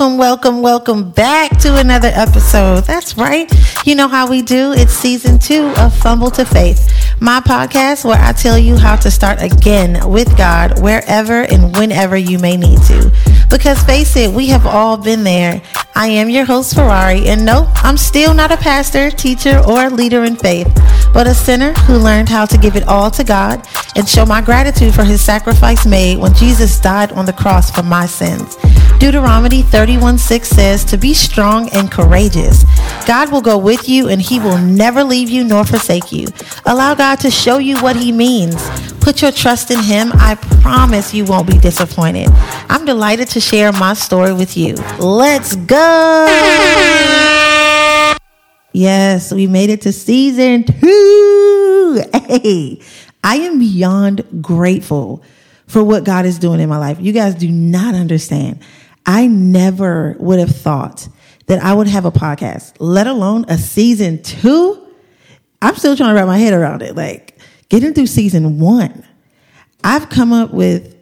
welcome, welcome, welcome back to another episode. That's right. You know how we do. It's season two of Fumble to Faith, my podcast where I tell you how to start again with God wherever and whenever you may need to. Because face it, we have all been there. I am your host, Ferrari, and no, I'm still not a pastor, teacher, or leader in faith, but a sinner who learned how to give it all to God and show my gratitude for his sacrifice made when Jesus died on the cross for my sins. Deuteronomy 31 6 says to be strong and courageous. God will go with you and he will never leave you nor forsake you. Allow God to show you what he means. Put your trust in him. I promise you won't be disappointed. I'm delighted to share my story with you. Let's go. Yes, we made it to season two. Hey, I am beyond grateful for what God is doing in my life. You guys do not understand. I never would have thought that I would have a podcast, let alone a season two. I'm still trying to wrap my head around it. Like getting through season one, I've come up with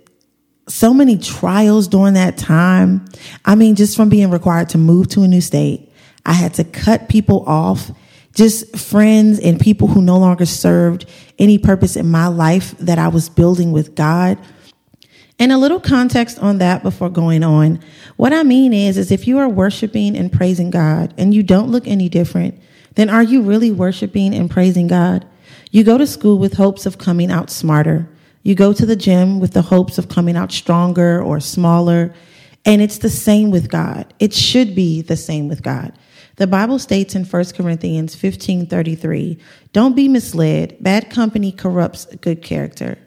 so many trials during that time. I mean, just from being required to move to a new state, I had to cut people off, just friends and people who no longer served any purpose in my life that I was building with God. And a little context on that before going on. What I mean is, is if you are worshiping and praising God and you don't look any different, then are you really worshiping and praising God? You go to school with hopes of coming out smarter. You go to the gym with the hopes of coming out stronger or smaller. And it's the same with God. It should be the same with God. The Bible states in 1 Corinthians 15 33, don't be misled. Bad company corrupts good character.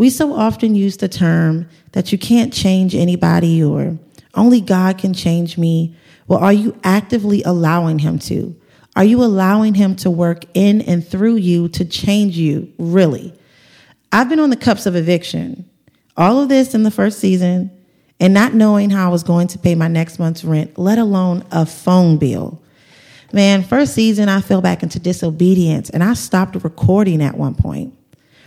We so often use the term that you can't change anybody or only God can change me. Well, are you actively allowing Him to? Are you allowing Him to work in and through you to change you, really? I've been on the cups of eviction. All of this in the first season and not knowing how I was going to pay my next month's rent, let alone a phone bill. Man, first season, I fell back into disobedience and I stopped recording at one point.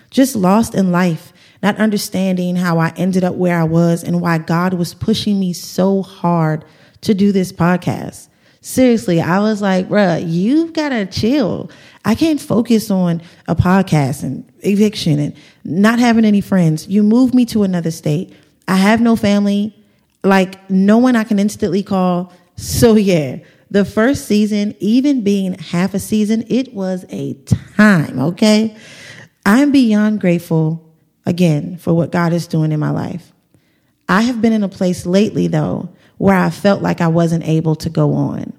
Just lost in life not understanding how I ended up where I was and why God was pushing me so hard to do this podcast. Seriously, I was like, bruh, you've got to chill. I can't focus on a podcast and eviction and not having any friends. You moved me to another state. I have no family, like no one I can instantly call. So, yeah, the first season, even being half a season, it was a time, okay? I'm beyond grateful again for what God is doing in my life. I have been in a place lately, though, where I felt like I wasn't able to go on.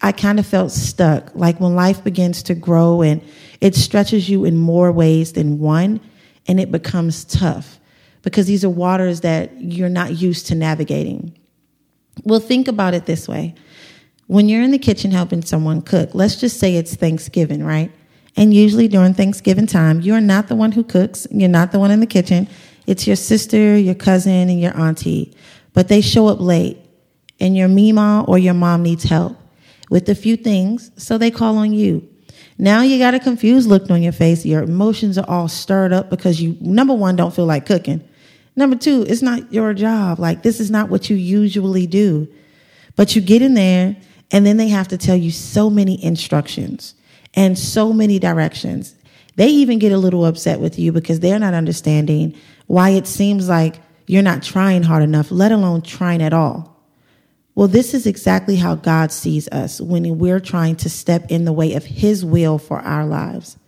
I kind of felt stuck, like when life begins to grow and it stretches you in more ways than one, and it becomes tough because these are waters that you're not used to navigating. Well, think about it this way. When you're in the kitchen helping someone cook, let's just say it's Thanksgiving, right? And usually during Thanksgiving time, you're not the one who cooks, you're not the one in the kitchen. It's your sister, your cousin, and your auntie. But they show up late, and your mima or your mom needs help with a few things, so they call on you. Now you got a confused look on your face. Your emotions are all stirred up because you, number one, don't feel like cooking. Number two, it's not your job. Like, this is not what you usually do. But you get in there, and then they have to tell you so many instructions and so many directions. They even get a little upset with you because they're not understanding why it seems like you're not trying hard enough, let alone trying at all. Well, this is exactly how God sees us when we're trying to step in the way of His will for our lives.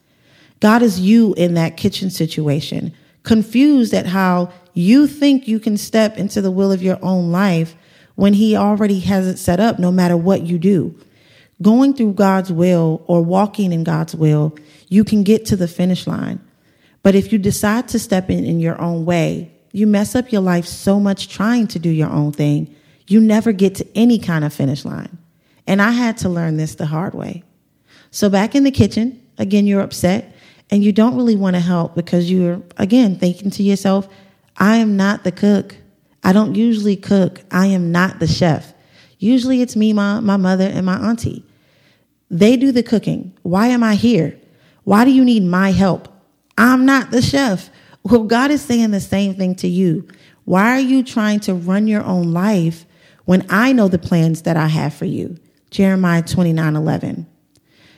God is you in that kitchen situation, confused at how you think you can step into the will of your own life when He already has it set up no matter what you do going through God's will or walking in God's will, you can get to the finish line. But if you decide to step in in your own way, you mess up your life so much trying to do your own thing, you never get to any kind of finish line. And I had to learn this the hard way. So back in the kitchen, again, you're upset and you don't really want to help because you're, again, thinking to yourself, I am not the cook. I don't usually cook. I am not the chef. Usually it's me, my, my mother, and my auntie. They do the cooking. Why am I here? Why do you need my help? I'm not the chef. Well, God is saying the same thing to you. Why are you trying to run your own life when I know the plans that I have for you. Jeremiah 29 11.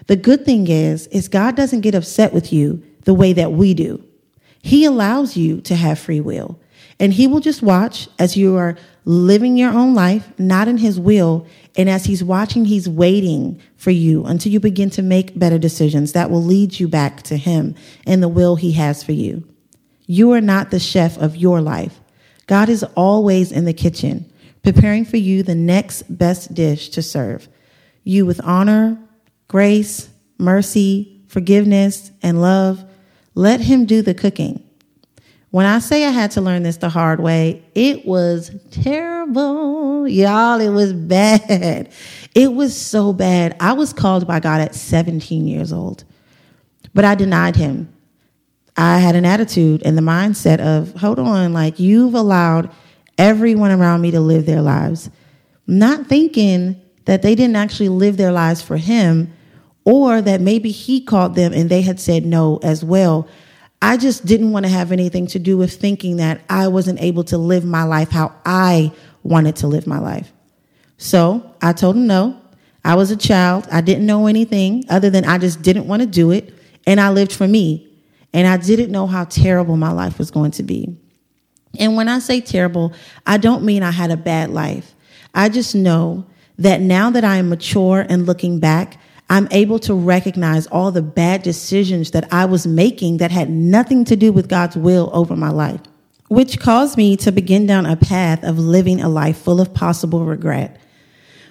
The good thing is, is God doesn't get upset with you the way that we do. He allows you to have free will. And he will just watch as you are living your own life, not in his will. And as he's watching, he's waiting for you until you begin to make better decisions that will lead you back to him and the will he has for you. You are not the chef of your life. God is always in the kitchen, preparing for you the next best dish to serve you with honor, grace, mercy, forgiveness, and love. Let him do the cooking. When I say I had to learn this the hard way, it was terrible. Y'all, it was bad. It was so bad. I was called by God at 17 years old, but I denied him. I had an attitude and the mindset of, hold on, like you've allowed everyone around me to live their lives, not thinking that they didn't actually live their lives for him or that maybe he called them and they had said no as well. I just didn't want to have anything to do with thinking that I wasn't able to live my life how I wanted to live my life. So I told him no. I was a child. I didn't know anything other than I just didn't want to do it. And I lived for me. And I didn't know how terrible my life was going to be. And when I say terrible, I don't mean I had a bad life. I just know that now that I am mature and looking back, I'm able to recognize all the bad decisions that I was making that had nothing to do with God's will over my life, which caused me to begin down a path of living a life full of possible regret.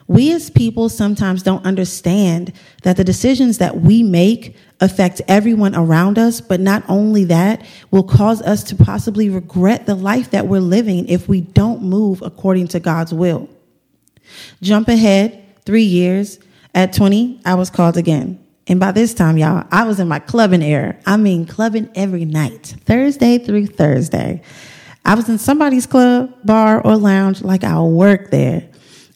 We as people sometimes don't understand that the decisions that we make affect everyone around us, but not only that, will cause us to possibly regret the life that we're living if we don't move according to God's will. Jump ahead three years at 20, I was called again. And by this time, y'all, I was in my clubbing era. I mean, clubbing every night, Thursday through Thursday. I was in somebody's club, bar, or lounge like I worked there.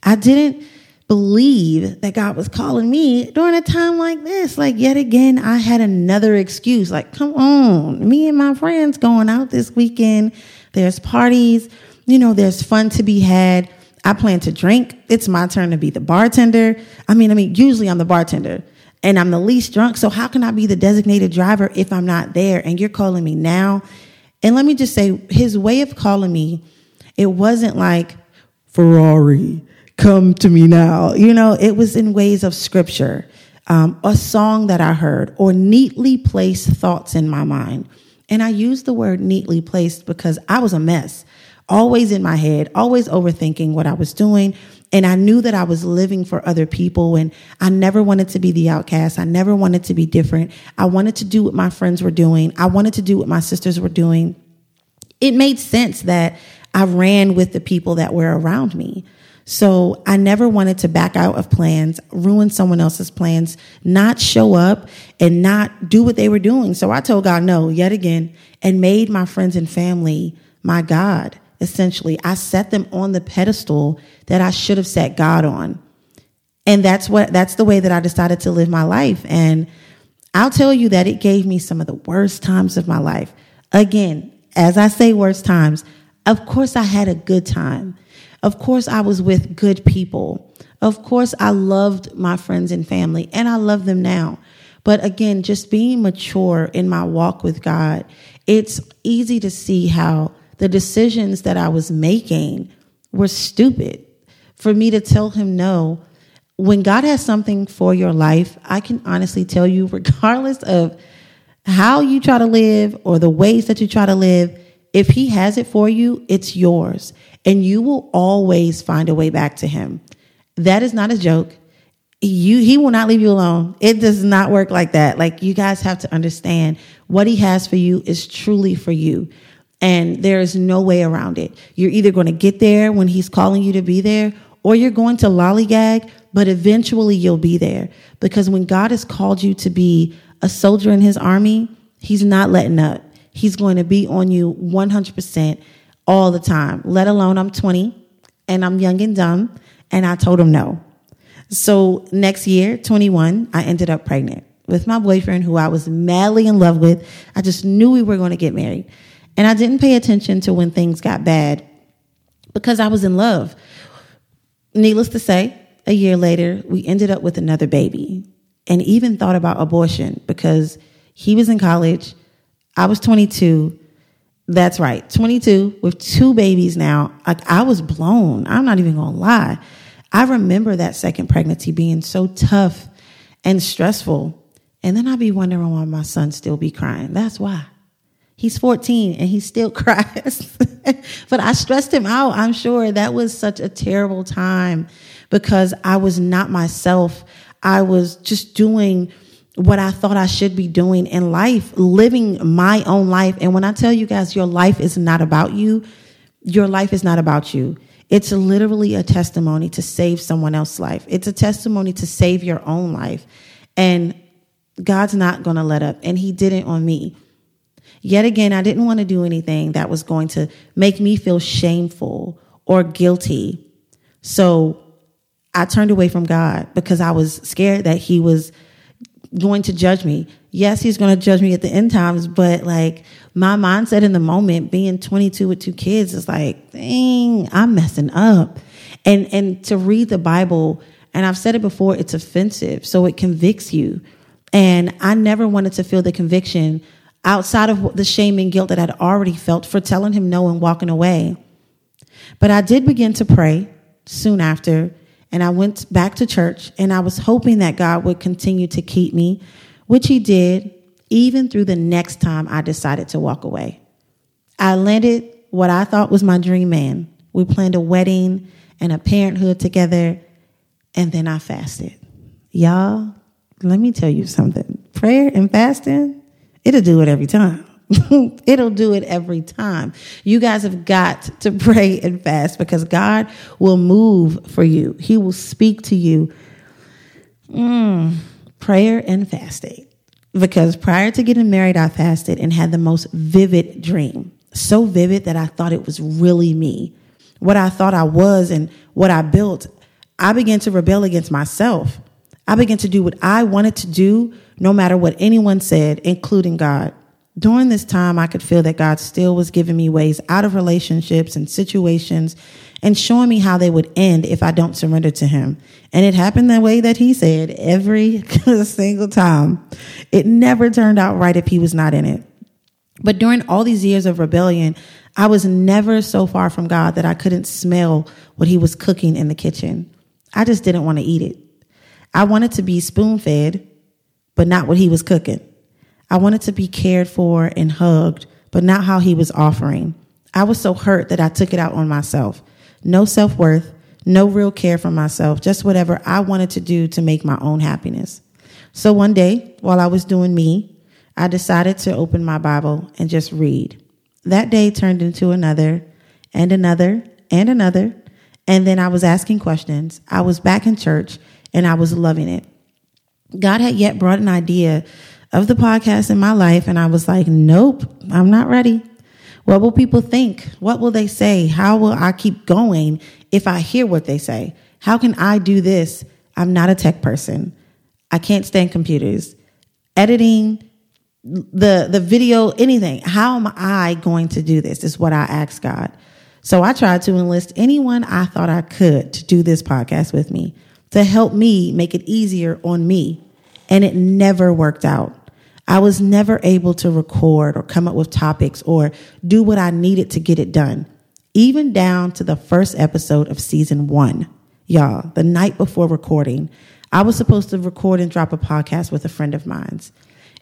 I didn't believe that God was calling me during a time like this. Like, yet again, I had another excuse. Like, come on, me and my friends going out this weekend. There's parties, you know, there's fun to be had. I plan to drink. It's my turn to be the bartender. I mean, I mean, usually I'm the bartender and I'm the least drunk. So how can I be the designated driver if I'm not there and you're calling me now? And let me just say, his way of calling me, it wasn't like Ferrari, come to me now. You know, it was in ways of scripture, um, a song that I heard, or neatly placed thoughts in my mind. And I use the word neatly placed because I was a mess always in my head, always overthinking what I was doing. And I knew that I was living for other people and I never wanted to be the outcast. I never wanted to be different. I wanted to do what my friends were doing. I wanted to do what my sisters were doing. It made sense that I ran with the people that were around me. So I never wanted to back out of plans, ruin someone else's plans, not show up and not do what they were doing. So I told God no yet again and made my friends and family my God essentially. I set them on the pedestal that I should have set God on. And that's what that's the way that I decided to live my life. And I'll tell you that it gave me some of the worst times of my life. Again, as I say worst times, of course I had a good time. Of course I was with good people. Of course I loved my friends and family and I love them now. But again, just being mature in my walk with God, it's easy to see how the decisions that I was making were stupid. For me to tell him no, when God has something for your life, I can honestly tell you, regardless of how you try to live or the ways that you try to live, if He has it for you, it's yours. And you will always find a way back to Him. That is not a joke. You, he will not leave you alone. It does not work like that. Like you guys have to understand what he has for you is truly for you. And there is no way around it. You're either going to get there when he's calling you to be there, or you're going to lollygag, but eventually you'll be there. Because when God has called you to be a soldier in his army, he's not letting up. He's going to be on you 100% all the time, let alone I'm 20 and I'm young and dumb. And I told him no. So next year, 21, I ended up pregnant with my boyfriend who I was madly in love with. I just knew we were going to get married. And I didn't pay attention to when things got bad because I was in love. needless to say, a year later, we ended up with another baby and even thought about abortion because he was in college. I was 22. That's right, 22 with two babies now. Like I was blown. I'm not even gonna lie. I remember that second pregnancy being so tough and stressful. And then I'd be wondering why my son still be crying. That's why. He's 14 and he still cries. but I stressed him out. I'm sure that was such a terrible time because I was not myself. I was just doing what I thought I should be doing in life, living my own life. And when I tell you guys, your life is not about you, your life is not about you. It's literally a testimony to save someone else's life. It's a testimony to save your own life. And God's not going to let up. And He didn't on me. Yet again, I didn't want to do anything that was going to make me feel shameful or guilty. So I turned away from God because I was scared that He was going to judge me. Yes, He's going to judge me at the end times, but like my mindset in the moment, being 22 with two kids, is like, dang, I'm messing up. And and to read the Bible, and I've said it before, it's offensive, so it convicts you. And I never wanted to feel the conviction outside of the shame and guilt that I'd already felt for telling him no and walking away. But I did begin to pray soon after, and I went back to church, and I was hoping that God would continue to keep me, which He did, even through the next time I decided to walk away. I landed what I thought was my dream man. We planned a wedding and a parenthood together, and then I fasted. Y'all, let me tell you something prayer and fasting it'll do it every time. it'll do it every time. You guys have got to pray and fast because God will move for you. He will speak to you. Mm, prayer and fasting. Because prior to getting married, I fasted and had the most vivid dream. So vivid that I thought it was really me. What I thought I was and what I built. I began to rebel against myself. I began to do what I wanted to do no matter what anyone said, including God. During this time, I could feel that God still was giving me ways out of relationships and situations and showing me how they would end if I don't surrender to Him. And it happened the way that He said every single time. It never turned out right if He was not in it. But during all these years of rebellion, I was never so far from God that I couldn't smell what He was cooking in the kitchen. I just didn't want to eat it. I wanted to be spoon fed but not what he was cooking. I wanted to be cared for and hugged, but not how he was offering. I was so hurt that I took it out on myself. No self worth, no real care for myself, just whatever I wanted to do to make my own happiness. So one day, while I was doing me, I decided to open my Bible and just read. That day turned into another and another and another. And then I was asking questions. I was back in church and I was loving it. God had yet brought an idea of the podcast in my life, and I was like, nope, I'm not ready. What will people think? What will they say? How will I keep going if I hear what they say? How can I do this? I'm not a tech person. I can't stand computers. Editing, the the video, anything. How am I going to do this? Is what I asked God. So I tried to enlist anyone I thought I could to do this podcast with me to help me make it easier on me. And it never worked out. I was never able to record or come up with topics or do what I needed to get it done, even down to the first episode of season one. Y'all, the night before recording, I was supposed to record and drop a podcast with a friend of mine's.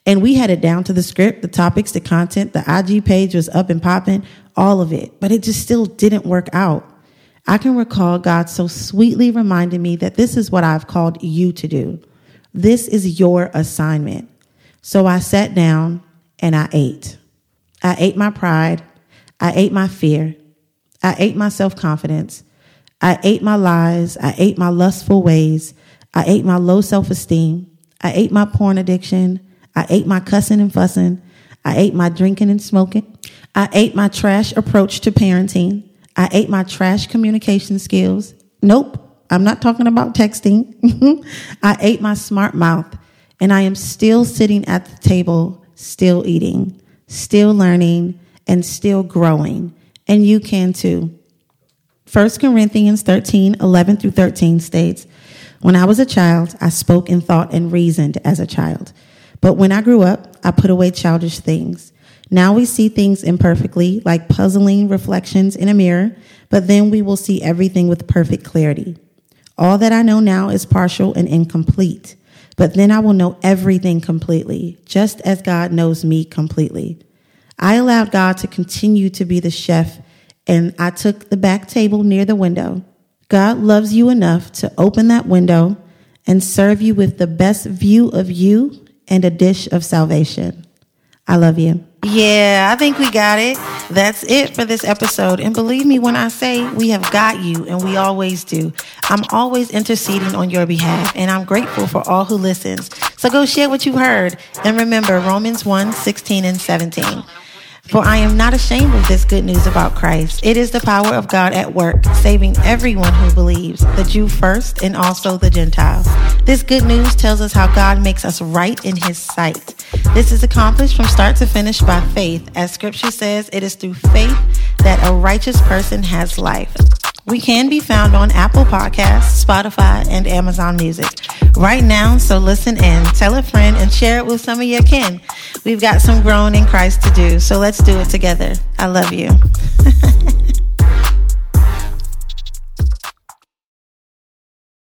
And we had it down to the script, the topics, the content, the IG page was up and popping, all of it. But it just still didn't work out. I can recall God so sweetly reminding me that this is what I've called you to do. This is your assignment. So I sat down and I ate. I ate my pride. I ate my fear. I ate my self confidence. I ate my lies. I ate my lustful ways. I ate my low self esteem. I ate my porn addiction. I ate my cussing and fussing. I ate my drinking and smoking. I ate my trash approach to parenting. I ate my trash communication skills. Nope, I'm not talking about texting. I ate my smart mouth, and I am still sitting at the table, still eating, still learning, and still growing. And you can too. 1 Corinthians 13 11 through 13 states, When I was a child, I spoke and thought and reasoned as a child. But when I grew up, I put away childish things. Now we see things imperfectly, like puzzling reflections in a mirror, but then we will see everything with perfect clarity. All that I know now is partial and incomplete, but then I will know everything completely, just as God knows me completely. I allowed God to continue to be the chef, and I took the back table near the window. God loves you enough to open that window and serve you with the best view of you and a dish of salvation. I love you. Yeah, I think we got it. That's it for this episode. And believe me when I say we have got you, and we always do. I'm always interceding on your behalf, and I'm grateful for all who listens. So go share what you heard. And remember Romans 1 16 and 17. For I am not ashamed of this good news about Christ. It is the power of God at work, saving everyone who believes, the Jew first and also the Gentile. This good news tells us how God makes us right in his sight. This is accomplished from start to finish by faith. As scripture says, it is through faith that a righteous person has life. We can be found on Apple Podcasts, Spotify, and Amazon Music right now. So listen in, tell a friend, and share it with some of your kin. We've got some growing in Christ to do. So let's do it together. I love you.